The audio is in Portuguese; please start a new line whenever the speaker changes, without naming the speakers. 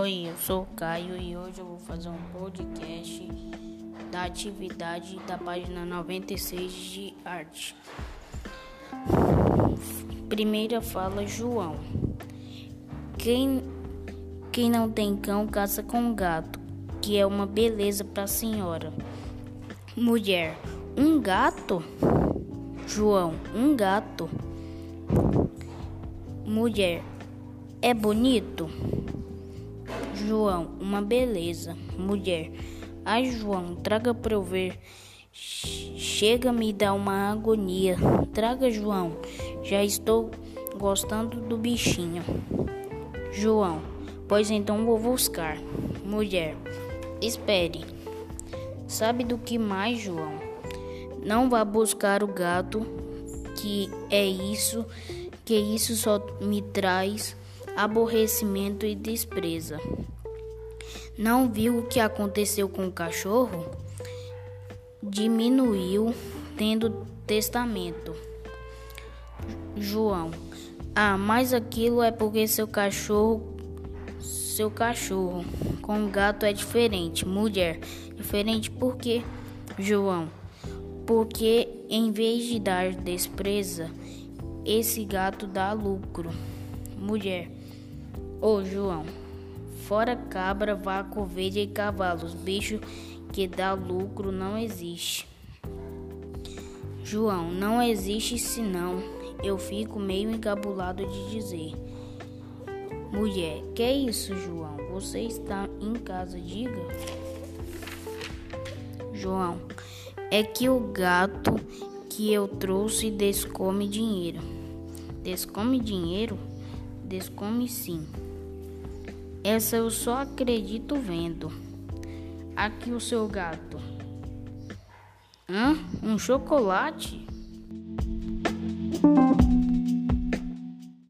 Oi, eu sou o Caio e hoje eu vou fazer um podcast da atividade da página 96 de arte. Primeira fala João. Quem, quem não tem cão caça com gato, que é uma beleza para senhora. Mulher, um gato? João, um gato. Mulher, é bonito? João, uma beleza. Mulher, ai João, traga para eu ver. Chega me dá uma agonia. Traga, João, já estou gostando do bichinho. João, pois então vou buscar. Mulher, espere. Sabe do que mais, João? Não vá buscar o gato, que é isso, que isso só me traz aborrecimento e despreza. Não viu o que aconteceu com o cachorro? Diminuiu tendo testamento. João. Ah, mas aquilo é porque seu cachorro seu cachorro com gato é diferente. Mulher, diferente por quê? João. Porque em vez de dar despreza, esse gato dá lucro. Mulher. Ô João, fora cabra, vaca, ovelha e cavalos, bicho que dá lucro não existe. João, não existe senão eu fico meio encabulado de dizer. Mulher, que é isso, João? Você está em casa, diga. João, é que o gato que eu trouxe descome dinheiro. Descome dinheiro? Descome sim. Essa eu só acredito vendo. Aqui o seu gato. Hã? Um chocolate?